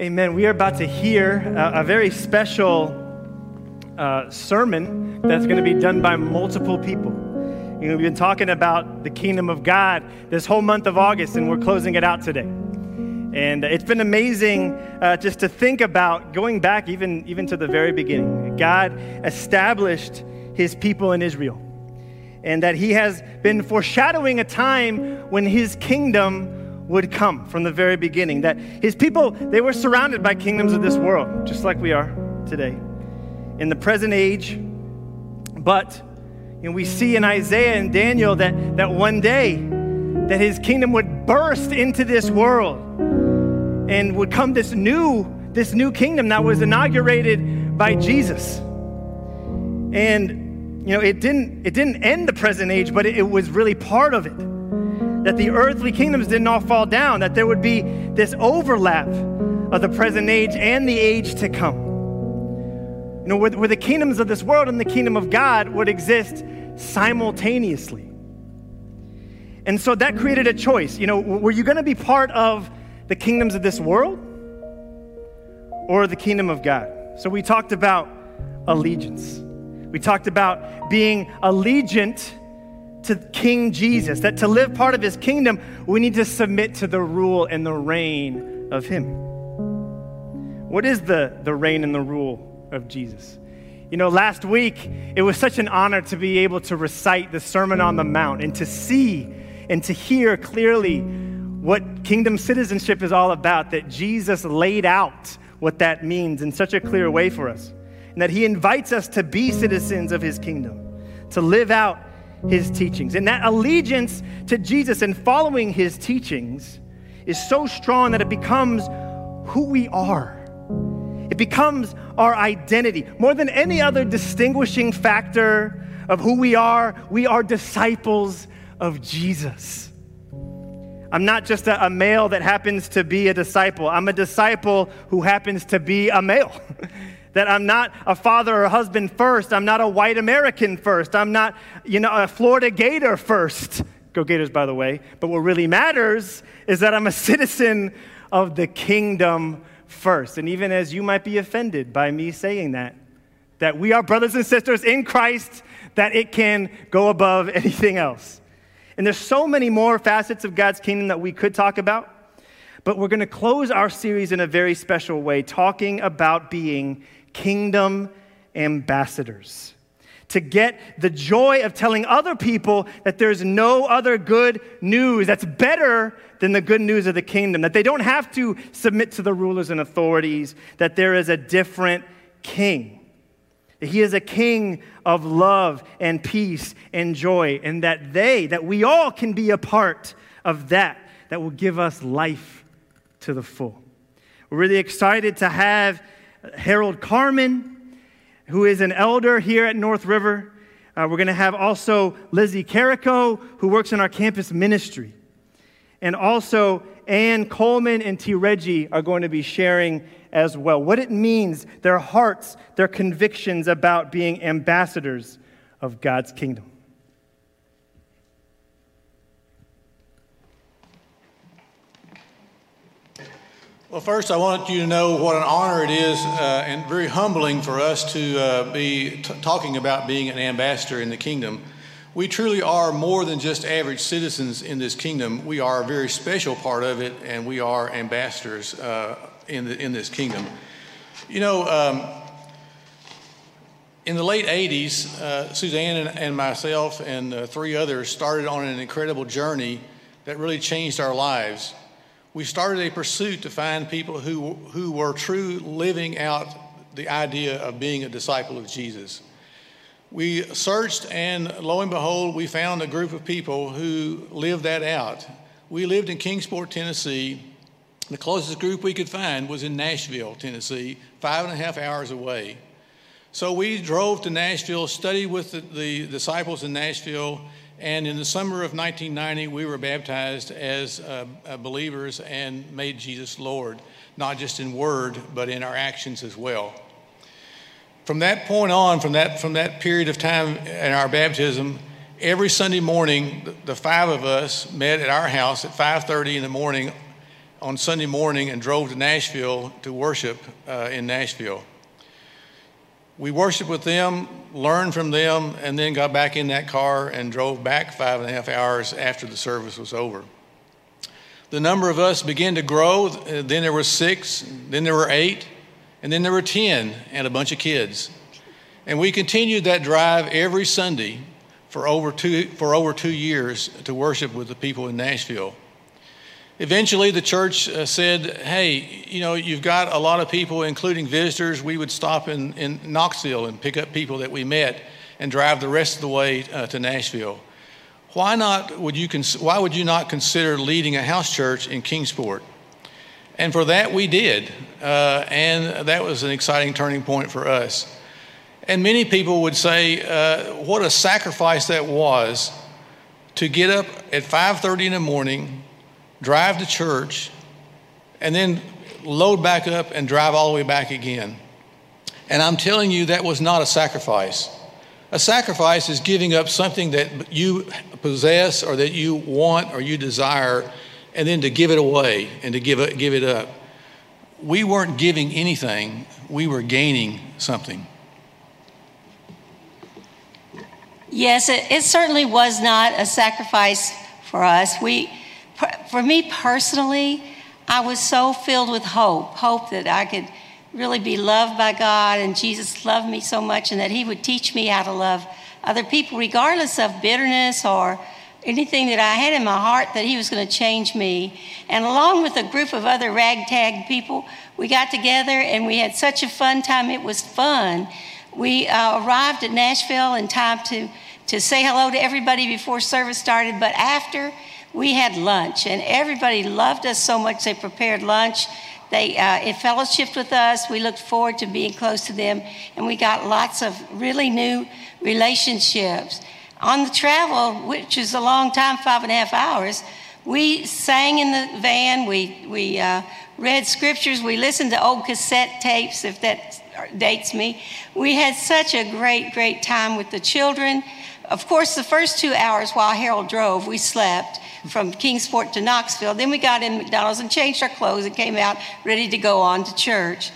Amen. We are about to hear a, a very special uh, sermon that's going to be done by multiple people. You know, we've been talking about the kingdom of God this whole month of August, and we're closing it out today. And it's been amazing uh, just to think about going back even, even to the very beginning. God established his people in Israel, and that he has been foreshadowing a time when his kingdom would come from the very beginning. That his people, they were surrounded by kingdoms of this world, just like we are today. In the present age, but you know, we see in Isaiah and Daniel that, that one day that his kingdom would burst into this world and would come this new, this new kingdom that was inaugurated by Jesus. And you know, it didn't it didn't end the present age, but it, it was really part of it that the earthly kingdoms didn't all fall down, that there would be this overlap of the present age and the age to come. You know, where, where the kingdoms of this world and the kingdom of God would exist simultaneously. And so that created a choice. You know, were you going to be part of the kingdoms of this world or the kingdom of God? So we talked about allegiance. We talked about being allegiant to King Jesus, that to live part of his kingdom, we need to submit to the rule and the reign of him. What is the, the reign and the rule of Jesus? You know, last week, it was such an honor to be able to recite the Sermon on the Mount and to see and to hear clearly what kingdom citizenship is all about, that Jesus laid out what that means in such a clear way for us, and that he invites us to be citizens of his kingdom, to live out his teachings. And that allegiance to Jesus and following his teachings is so strong that it becomes who we are. It becomes our identity. More than any other distinguishing factor of who we are, we are disciples of Jesus. I'm not just a, a male that happens to be a disciple, I'm a disciple who happens to be a male. That I'm not a father or husband first. I'm not a white American first. I'm not, you know, a Florida Gator first. Go Gators, by the way. But what really matters is that I'm a citizen of the kingdom first. And even as you might be offended by me saying that, that we are brothers and sisters in Christ, that it can go above anything else. And there's so many more facets of God's kingdom that we could talk about. But we're going to close our series in a very special way, talking about being kingdom ambassadors. To get the joy of telling other people that there's no other good news that's better than the good news of the kingdom, that they don't have to submit to the rulers and authorities, that there is a different king. That He is a king of love and peace and joy, and that they, that we all can be a part of that, that will give us life to the full. We're really excited to have Harold Carmen, who is an elder here at North River. Uh, we're going to have also Lizzie Carrico, who works in our campus ministry. And also, Ann Coleman and Teregi are going to be sharing as well what it means, their hearts, their convictions about being ambassadors of God's kingdom. Well, first, I want you to know what an honor it is uh, and very humbling for us to uh, be t- talking about being an ambassador in the kingdom. We truly are more than just average citizens in this kingdom. We are a very special part of it, and we are ambassadors uh, in, the, in this kingdom. You know, um, in the late 80s, uh, Suzanne and, and, myself and uh, three others started on an incredible journey that really changed our lives we started a pursuit to find people who, who were true living out the idea of being a disciple of Jesus. We searched, and lo and behold, we found a group of people who lived that out. We lived in Kingsport, Tennessee. The closest group we could find was in Nashville, Tennessee, five and a half hours away. So we drove to Nashville, studied with the, the disciples in Nashville, and in the summer of 1990, we were baptized as uh, uh, believers and made Jesus Lord, not just in word, but in our actions as well. From that point on, from that, from that period of time in our baptism, every Sunday morning, the, five of us met at our house at 5.30 in the morning on Sunday morning and drove to Nashville to worship uh, in Nashville. We worshiped with them, learned from them, and then got back in that car and drove back five and a half hours after the service was over. The number of us began to grow. Then there were six, then there were eight, and then there were 10, and a bunch of kids. And we continued that drive every Sunday for over two, for over two years to worship with the people in Nashville. Eventually, the church uh, said, Hey, you know, you've got a lot of people, including visitors. We would stop in, in Knoxville and pick up people that we met and drive the rest of the way uh, to Nashville. Why, not would you cons- why would you not consider leading a house church in Kingsport? And for that, we did. Uh, and that was an exciting turning point for us. And many people would say, uh, what a sacrifice that was to get up at 5.30 in the morning, drive to church, and then load back up and drive all the way back again. And I'm telling you, that was not a sacrifice. A sacrifice is giving up something that you possess or that you want or you desire, and then to give it away and to give it, give it up. We weren't giving anything, we were gaining something. Yes, it, it certainly was not a sacrifice for us. We, for me personally, I was so filled with hope, hope that I could really be loved by God and Jesus loved me so much and that He would teach me how to love other people, regardless of bitterness or anything that I had in my heart, that He was going to change me. And along with a group of other ragtag people, we got together and we had such a fun time. It was fun. We uh, arrived at Nashville in time to, to say hello to everybody before service started, but after, we had lunch, and everybody loved us so much. They prepared lunch. They uh, it fellowshipped with us. We looked forward to being close to them, and we got lots of really new relationships. On the travel, which is a long time, five and a half hours, we sang in the van. We we uh, read scriptures. We listened to old cassette tapes, if that dates me. We had such a great, great time with the children. Of course, the first two hours while Harold drove, we slept from Kingsport to Knoxville. Then we got in McDonald's and changed our clothes and came out ready to go on to church.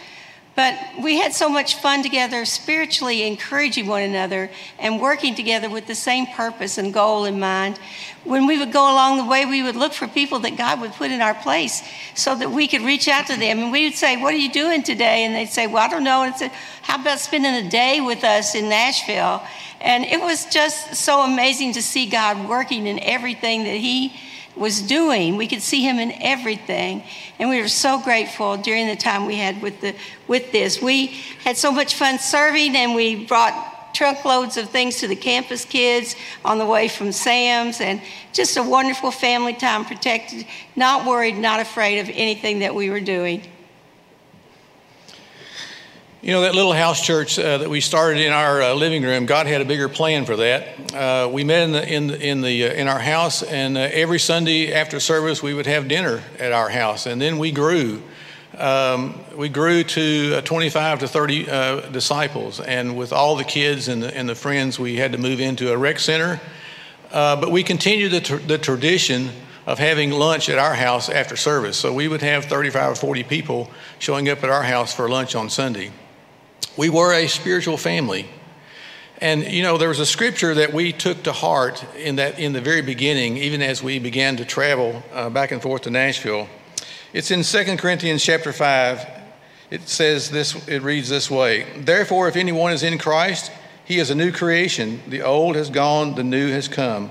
But we had so much fun together, spiritually encouraging one another and working together with the same purpose and goal in mind. When we would go along the way, we would look for people that God would put in our place so that we could reach out to them. And we would say, What are you doing today? And they'd say, Well, I don't know. And I'd How about spending a day with us in Nashville? And it was just so amazing to see God working in everything that He was doing. We could see him in everything. And we were so grateful during the time we had with, the, with this. We had so much fun serving, and we brought truckloads of things to the campus kids on the way from Sam's, and just a wonderful family time, protected, not worried, not afraid of anything that we were doing. You know, that little house church uh, that we started in our uh, living room, God had a bigger plan for that. Uh, we met in, the, in, the, in, the, uh, in our house, and uh, every Sunday after service, we would have dinner at our house. And then we grew. Um, we grew to uh, 25 to 30 disciples. And with all the kids and the, and the friends, we had to move into a rec center. but we continued the, tr- the tradition of having lunch at our house after service. So we would have 35 or 40 people showing up at our house for lunch on Sunday. We were a spiritual family. And you know, there was a scripture that we took to heart in that in the very beginning, even as we began to travel uh, back and forth to Nashville. It's in 2 Corinthians chapter 5. It says this, it reads this way Therefore, if anyone is in Christ, he is a new creation. The old has gone, the new has come.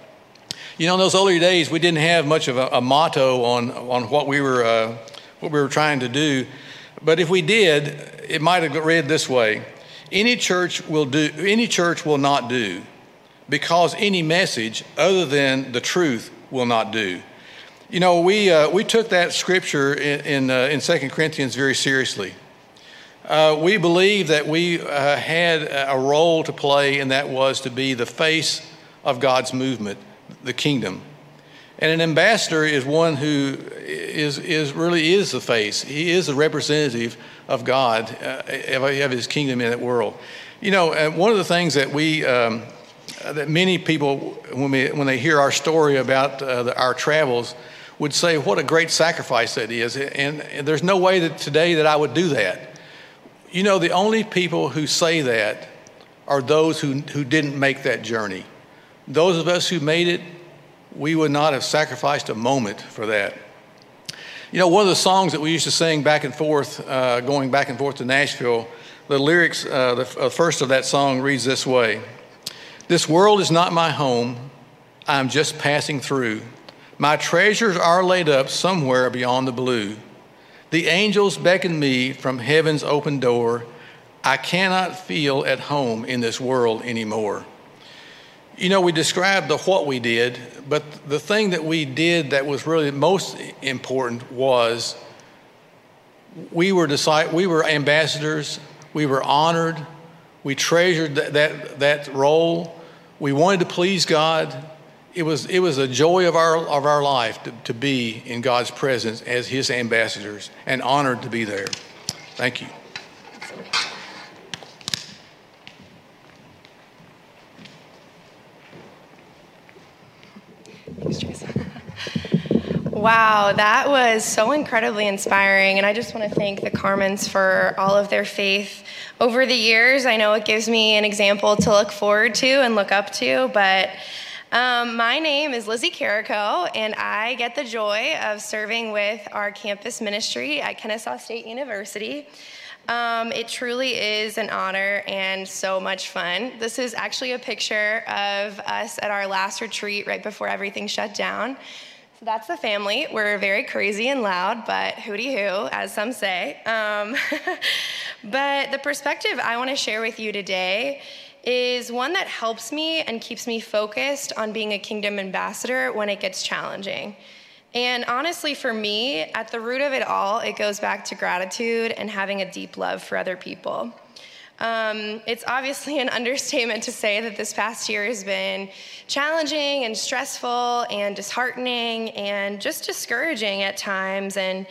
You know, in those early days, we didn't have much of a, a motto on, on what, we were, uh, what we were trying to do. But if we did, it might have read this way. Any church will do any church will not do because any message other than the truth will not do. You know we uh, we took that scripture in in, uh, in 2 corinthians very seriously. Uh, we believe that we uh, had a role to play, and that was to be the face of God's movement, the kingdom. And an ambassador is one who is, is really is the face. He is the representative of God, uh, of his kingdom in that world. You know, uh, one of the things that we, um, that many people, when, we, when they hear our story about uh, the, our travels, would say, what a great sacrifice that is. And, and there's no way that today that I would do that. You know, the only people who say that are those who, who didn't make that journey. Those of us who made it, we would not have sacrificed a moment for that. You know, one of the songs that we used to sing back and forth, uh, going back and forth to Nashville, the lyrics, uh, the uh, first of that song reads this way This world is not my home, I'm just passing through. My treasures are laid up somewhere beyond the blue. The angels beckon me from heaven's open door. I cannot feel at home in this world anymore. You know, we described the what we did, but the thing that we did that was really most important was we were, we were ambassadors, we were honored, we treasured that, that, that role, we wanted to please God. It was, it was a joy of our, of our life to, to be in God's presence as His ambassadors and honored to be there. Thank you. Wow, that was so incredibly inspiring. And I just want to thank the Carmens for all of their faith over the years. I know it gives me an example to look forward to and look up to, but um, my name is Lizzie Carrico, and I get the joy of serving with our campus ministry at Kennesaw State University. Um, it truly is an honor and so much fun. This is actually a picture of us at our last retreat right before everything shut down. So that's the family. We're very crazy and loud, but hooty hoo, as some say. Um, but the perspective I want to share with you today is one that helps me and keeps me focused on being a kingdom ambassador when it gets challenging. And honestly, for me, at the root of it all, it goes back to gratitude and having a deep love for other people. Um, it's obviously an understatement to say that this past year has been challenging and stressful and disheartening and just discouraging at times. And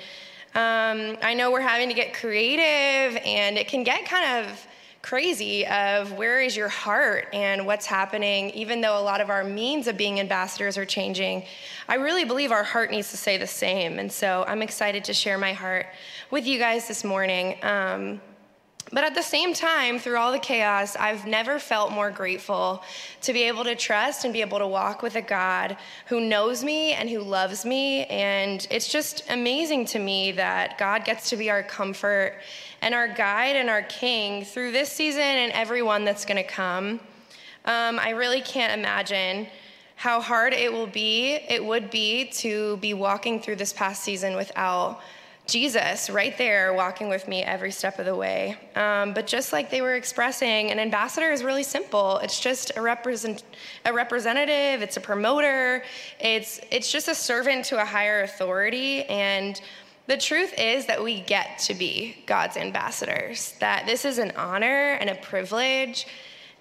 um, I know we're having to get creative, and it can get kind of crazy of where is your heart and what's happening even though a lot of our means of being ambassadors are changing i really believe our heart needs to stay the same. And so i'm excited to share my heart with you guys this morning. Um, but at the same time, through all the chaos, I've never felt more grateful to be able to trust and be able to walk with a God who knows me and who loves me. And it's just amazing to me that God gets to be our comfort and our guide and our king through this season and every one that's going to come. Um, I really can't imagine how hard it will be, it would be to be walking through this past season without Jesus right there walking with me every step of the way. Um, but just like they were expressing, an ambassador is really simple. It's just a, represent, a representative, it's a promoter, it's, it's just a servant to a higher authority. And the truth is that we get to be God's ambassadors, that this is an honor and a privilege.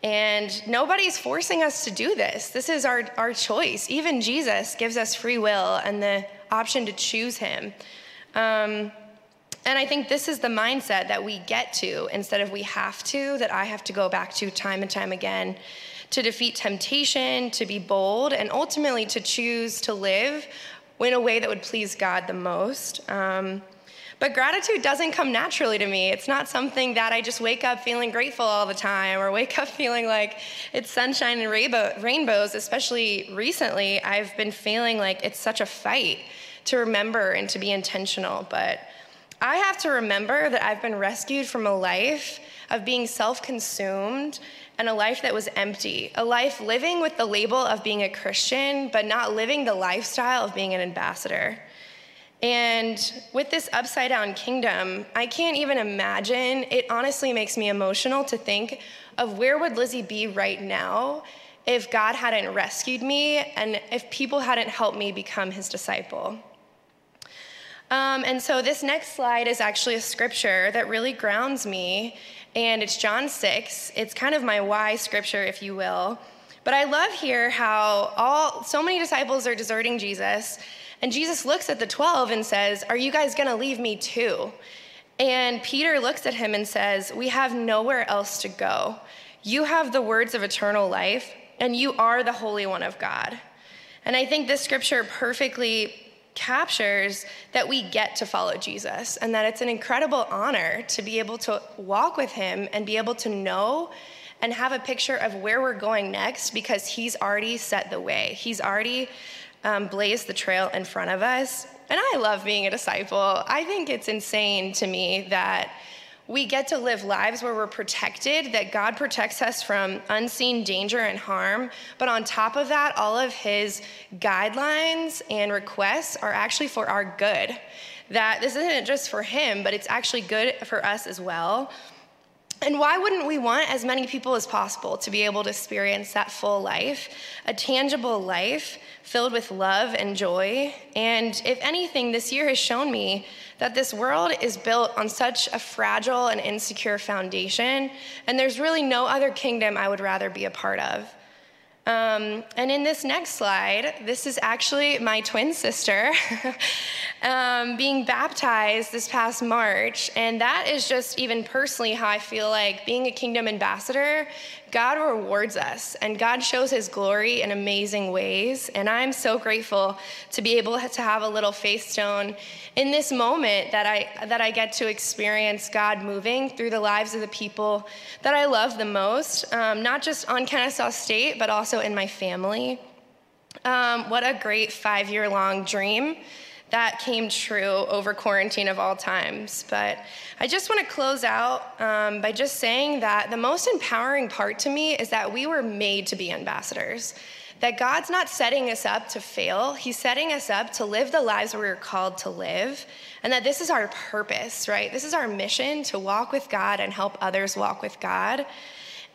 And nobody's forcing us to do this. This is our, our choice. Even Jesus gives us free will and the option to choose Him. Um, and I think this is the mindset that we get to instead of we have to, that I have to go back to time and time again to defeat temptation, to be bold, and ultimately to choose to live in a way that would please God the most. Um, but gratitude doesn't come naturally to me. It's not something that I just wake up feeling grateful all the time or wake up feeling like it's sunshine and rainbow, rainbows, especially recently. I've been feeling like it's such a fight to remember and to be intentional. But I have to remember that I've been rescued from a life of being self consumed and a life that was empty, a life living with the label of being a Christian, but not living the lifestyle of being an ambassador. And with this upside down kingdom, I can't even imagine. It honestly makes me emotional to think of where would Lizzie be right now if God hadn't rescued me and if people hadn't helped me become his disciple. Um, and so this next slide is actually a scripture that really grounds me, and it's John 6. It's kind of my why scripture, if you will. But I love here how all so many disciples are deserting Jesus, and Jesus looks at the 12 and says, Are you guys going to leave me too? And Peter looks at him and says, We have nowhere else to go. You have the words of eternal life, and you are the Holy One of God. And I think this scripture perfectly captures that we get to follow Jesus and that it's an incredible honor to be able to walk with him and be able to know and have a picture of where we're going next because he's already set the way. He's already um, blazed the trail in front of us. And I love being a disciple. I think it's insane to me that we get to live lives where we're protected, that God protects us from unseen danger and harm. But on top of that, all of his guidelines and requests are actually for our good. That this isn't just for him, but it's actually good for us as well. And why wouldn't we want as many people as possible to be able to experience that full life, a tangible life filled with love and joy? And if anything, this year has shown me that this world is built on such a fragile and insecure foundation, and there's really no other kingdom I would rather be a part of. Um, and in this next slide, this is actually my twin sister um, being baptized this past March. And that is just even personally how I feel like being a kingdom ambassador God rewards us and God shows his glory in amazing ways. And I'm so grateful to be able to have a little faith stone in this moment that I, that I get to experience God moving through the lives of the people that I love the most, um, not just on Kennesaw State, but also in my family. Um, what a great five year long dream that came true over quarantine of all times. But I just want to close out um, by just saying that the most empowering part to me is that we were made to be ambassadors. That God's not setting us up to fail, He's setting us up to live the lives we are called to live. And that this is our purpose, right? This is our mission to walk with God and help others walk with God.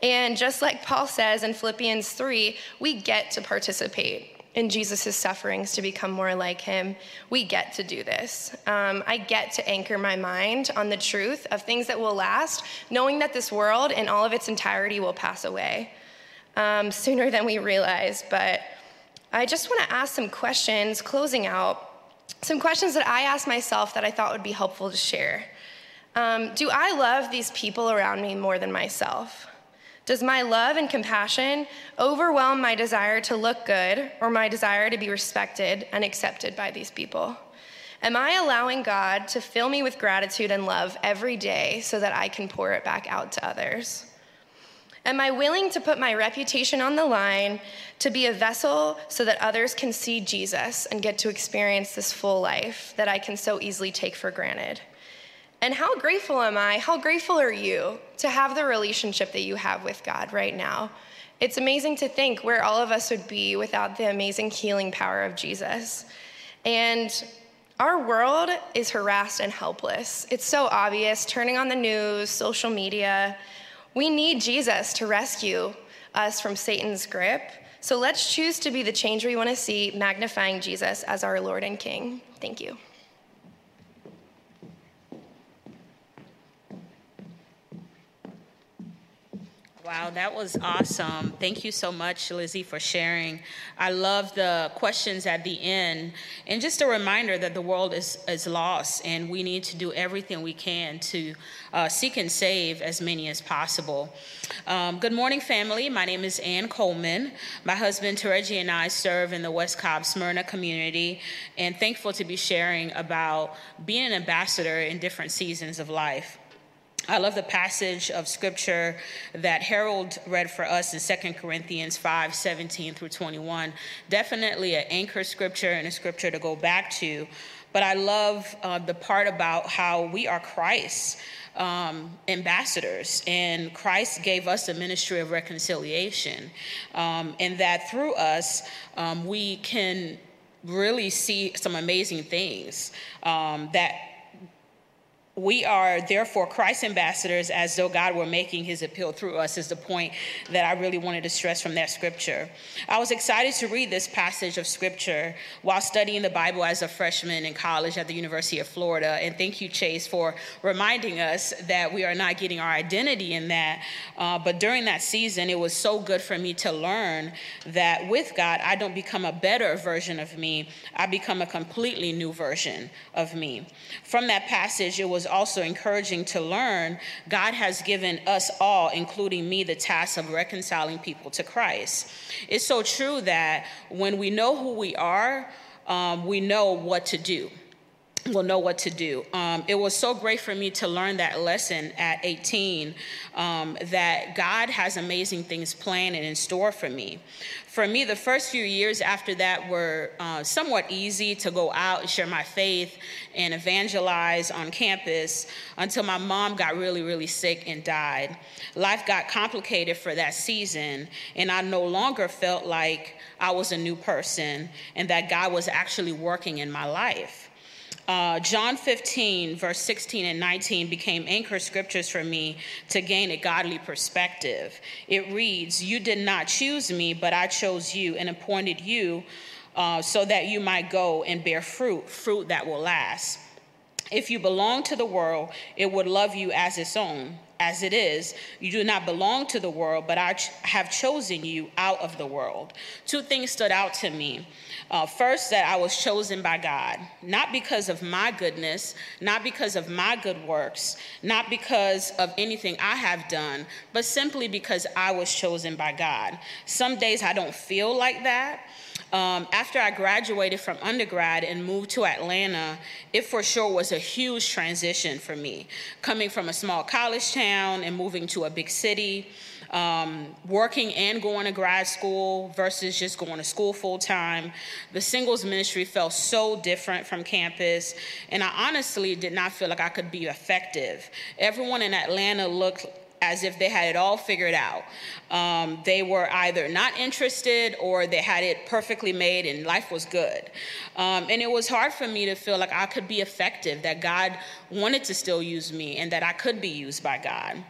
And just like Paul says in Philippians 3, we get to participate in Jesus' sufferings to become more like him, we get to do this. Um, I get to anchor my mind on the truth of things that will last, knowing that this world in all of its entirety will pass away um, sooner than we realize. But I just want to ask some questions, closing out, some questions that I asked myself that I thought would be helpful to share. Um, do I love these people around me more than myself? Does my love and compassion overwhelm my desire to look good or my desire to be respected and accepted by these people? Am I allowing God to fill me with gratitude and love every day so that I can pour it back out to others? Am I willing to put my reputation on the line to be a vessel so that others can see Jesus and get to experience this full life that I can so easily take for granted? And how grateful am I? How grateful are you to have the relationship that you have with God right now? It's amazing to think where all of us would be without the amazing healing power of Jesus. And our world is harassed and helpless. It's so obvious, turning on the news, social media. We need Jesus to rescue us from Satan's grip. So let's choose to be the change we want to see, magnifying Jesus as our Lord and King. Thank you. Wow, that was awesome. Thank you so much, Lizzie, for sharing. I love the questions at the end. And just a reminder that the world is, is lost, and we need to do everything we can to uh, seek and save as many as possible. Um, good morning, family. My name is Ann Coleman. My husband, Teregi, and I serve in the West Cobb Smyrna community, and thankful to be sharing about being an ambassador in different seasons of life. I love the passage of scripture that Harold read for us in 2 Corinthians 5 17 through 21. Definitely an anchor scripture and a scripture to go back to. But I love uh, the part about how we are Christ's um, ambassadors, and Christ gave us a ministry of reconciliation, um, and that through us, um, we can really see some amazing things um, that we are therefore Christ's ambassadors as though God were making his appeal through us, is the point that I really wanted to stress from that scripture. I was excited to read this passage of scripture while studying the Bible as a freshman in college at the University of Florida. And thank you, Chase, for reminding us that we are not getting our identity in that. Uh, but during that season, it was so good for me to learn that with God, I don't become a better version of me, I become a completely new version of me. From that passage, it was was also encouraging to learn God has given us all, including me, the task of reconciling people to Christ. It's so true that when we know who we are, um, we know what to do will know what to do. Um, it was so great for me to learn that lesson at 18 um, that God has amazing things planned and in store for me for me, the first few years after that were uh, somewhat easy to go out and share my faith and evangelize on campus until my mom got really, really sick and died. Life got complicated for that season, and I no longer felt like I was a new person and that God was actually working in my life. Uh, John 15, verse 16 and 19 became anchor scriptures for me to gain a godly perspective. It reads, You did not choose me, but I chose you and appointed you uh, so that you might go and bear fruit, fruit that will last. If you belong to the world, it would love you as its own as it is. You do not belong to the world, but I ch- have chosen you out of the world. Two things stood out to me. Uh, first, that I was chosen by God, not because of my goodness, not because of my good works, not because of anything I have done, but simply because I was chosen by God. Some days I don't feel like that. Um, after I graduated from undergrad and moved to Atlanta, it for sure was a huge transition for me. Coming from a small college town and moving to a big city, um, working and going to grad school versus just going to school full time. The singles ministry felt so different from campus, and I honestly did not feel like I could be effective. Everyone in Atlanta looked as if they had it all figured out. Um, they were either not interested or they had it perfectly made and life was good. Um, and it was hard for me to feel like I could be effective, that God wanted to still use me, and that I could be used by God.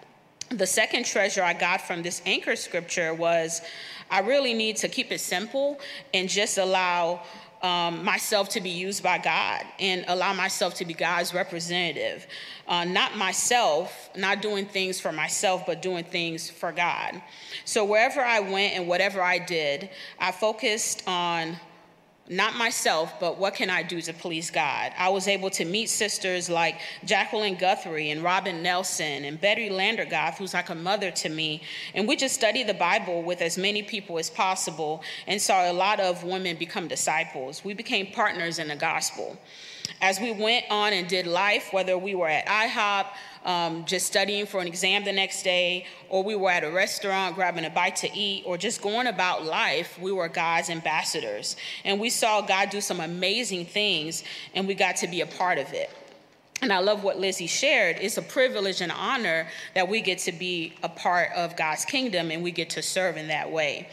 The second treasure I got from this anchor scripture was I really need to keep it simple and just allow um, myself to be used by God and allow myself to be God's representative. Uh, not myself, not doing things for myself, but doing things for God. So wherever I went and whatever I did, I focused on not myself, but what can I do to please God? I was able to meet sisters like Jacqueline Guthrie and Robin Nelson and Betty Landergoth, who's like a mother to me. And we just studied the Bible with as many people as possible and saw a lot of women become disciples. We became partners in the gospel. As we went on and did life, whether we were at IHOP, um, just studying for an exam the next day, or we were at a restaurant grabbing a bite to eat, or just going about life, we were God's ambassadors. And we saw God do some amazing things, and we got to be a part of it and I love what Lizzie shared. It's a privilege and honor that we get to be a part of God's kingdom and we get to serve in that way.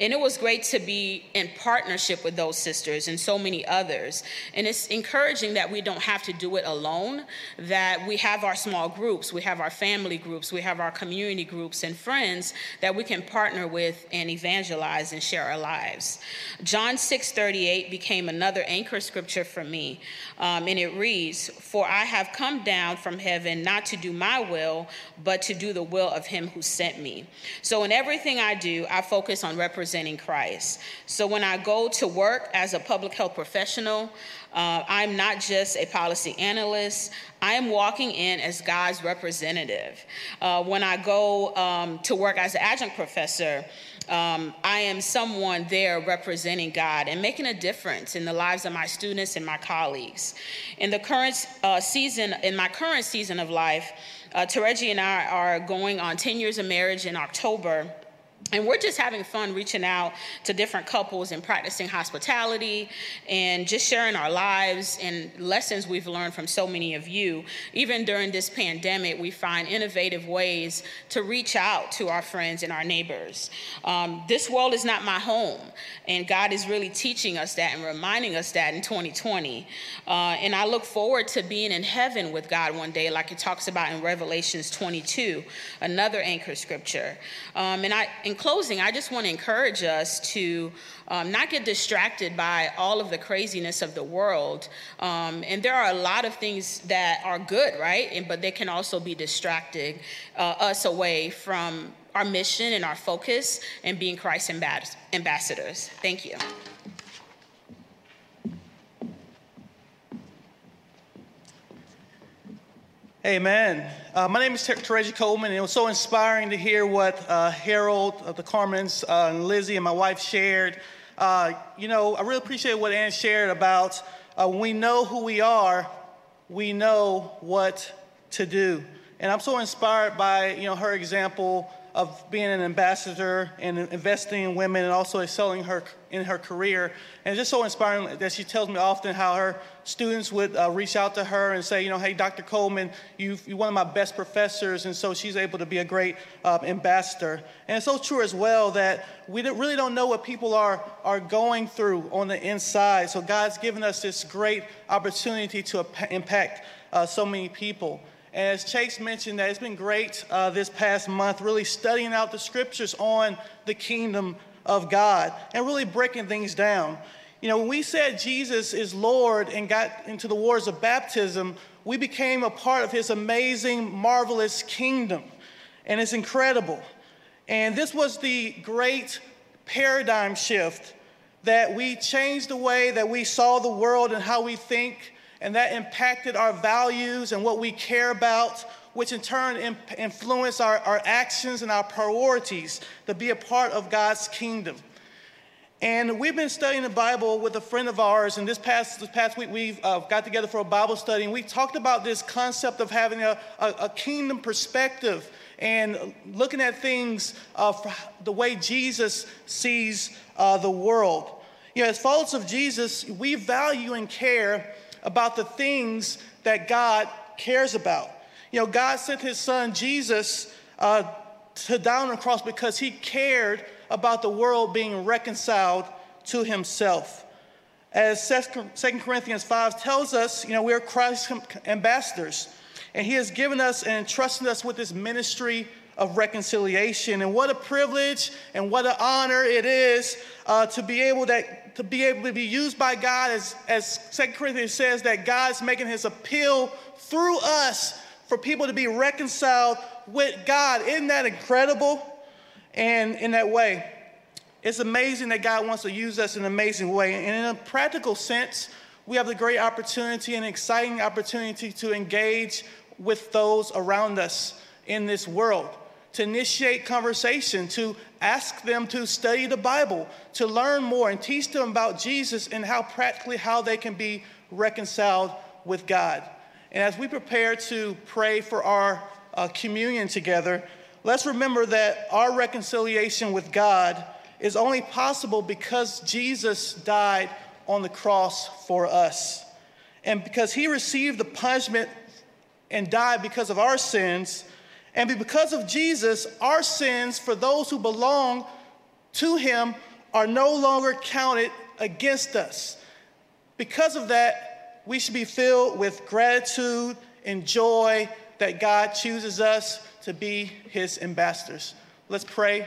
And it was great to be in partnership with those sisters and so many others. And it's encouraging that we don't have to do it alone, that we have our small groups, we have our family groups, we have our community groups and friends that we can partner with and evangelize and share our lives. John 6:38 became another anchor scripture for me. Um, and it reads, For I have come down from heaven not to do my will, but to do the will of him who sent me. So in everything I do, I focus on representing Christ. So when I go to work as a public health professional, uh, I'm not just a policy analyst. I am walking in as God's representative. Uh, when I go um, to work as an adjunct professor, um, I am someone there representing God and making a difference in the lives of my students and my colleagues. In the current uh, season, in my current season of life, uh, Teregi and I are going on 10 years of marriage in October. And we're just having fun reaching out to different couples and practicing hospitality and just sharing our lives and lessons we've learned from so many of you. Even during this pandemic, we find innovative ways to reach out to our friends and our neighbors. Um, this world is not my home, and God is really teaching us that and reminding us that in 2020. Uh, and I look forward to being in heaven with God one day, like it talks about in Revelations 22, another anchor scripture. Um, and I in closing, I just want to encourage us to um, not get distracted by all of the craziness of the world. Um, and there are a lot of things that are good, right? And, but they can also be distracting uh, us away from our mission and our focus and being Christ ambassadors. Thank you. Amen. Uh, my name is Teregi Coleman, and it was so inspiring to hear what uh, Harold, uh, the Carmens, uh, and Lizzie, and my wife shared. Uh, you know, I really appreciate what Ann shared about uh, when we know who we are, we know what to do. And I'm so inspired by, you know, her example of being an ambassador and investing in women and also excelling her in her career. And it's just so inspiring that she tells me often how her students would uh, reach out to her and say, you know, hey, Dr. Coleman, you you're one of my best professors. And so she's able to be a great uh, ambassador. And it's so true as well that we really don't know what people are, are going through on the inside. So God's given us this great opportunity to impact uh, so many people. As Chase mentioned, that it's been great uh, this past month, really studying out the scriptures on the kingdom of God and really breaking things down. You know, when we said Jesus is Lord and got into the waters of baptism, we became a part of his amazing, marvelous kingdom. And it's incredible. And this was the great paradigm shift that we changed the way that we saw the world and how we think and that impacted our values and what we care about, which in turn imp- influenced our, our actions and our priorities to be a part of God's kingdom. And we've been studying the Bible with a friend of ours, and this past, this past week we've uh, got together for a Bible study, and we talked about this concept of having a, a, a kingdom perspective and looking at things uh, the way Jesus sees uh, the world. You know, as followers of Jesus, we value and care about the things that God cares about. You know, God sent his son Jesus uh, to die on the cross because he cared about the world being reconciled to himself. As 2 Corinthians 5 tells us, you know, we're Christ's ambassadors, and he has given us and entrusted us with this ministry of reconciliation. And what a privilege and what an honor it is uh, to be able that to be able to be used by God as, as 2 Corinthians says that God's making his appeal through us for people to be reconciled with God. Isn't that incredible? And in that way, it's amazing that God wants to use us in an amazing way. And in a practical sense, we have the great opportunity and exciting opportunity to engage with those around us in this world to initiate conversation, to ask them to study the Bible, to learn more and teach them about Jesus and how practically how they can be reconciled with God. And as we prepare to pray for our uh, communion together, let's remember that our reconciliation with God is only possible because Jesus died on the cross for us. And because he received the punishment and died because of our sins, and because of Jesus, our sins for those who belong to him are no longer counted against us. Because of that, we should be filled with gratitude and joy that God chooses us to be his ambassadors. Let's pray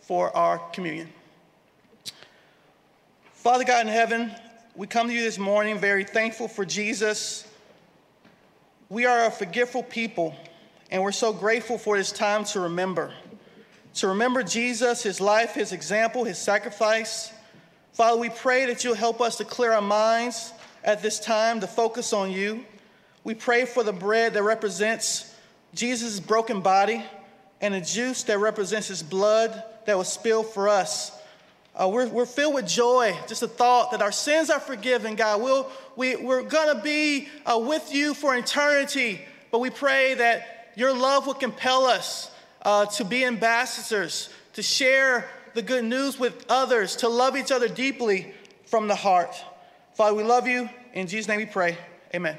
for our communion. Father God in heaven, we come to you this morning very thankful for Jesus. We are a forgetful people. And we're so grateful for this time to remember. To remember Jesus, his life, his example, his sacrifice. Father, we pray that you'll help us to clear our minds at this time to focus on you. We pray for the bread that represents Jesus' broken body and the juice that represents his blood that was spilled for us. Uh, we're, we're filled with joy, just the thought that our sins are forgiven, God. We'll, we, we're going to be uh, with you for eternity, but we pray that your love would compel us uh, to be ambassadors, to share the good news with others, to love each other deeply from the heart. Father, we love you. In Jesus' name we pray. Amen.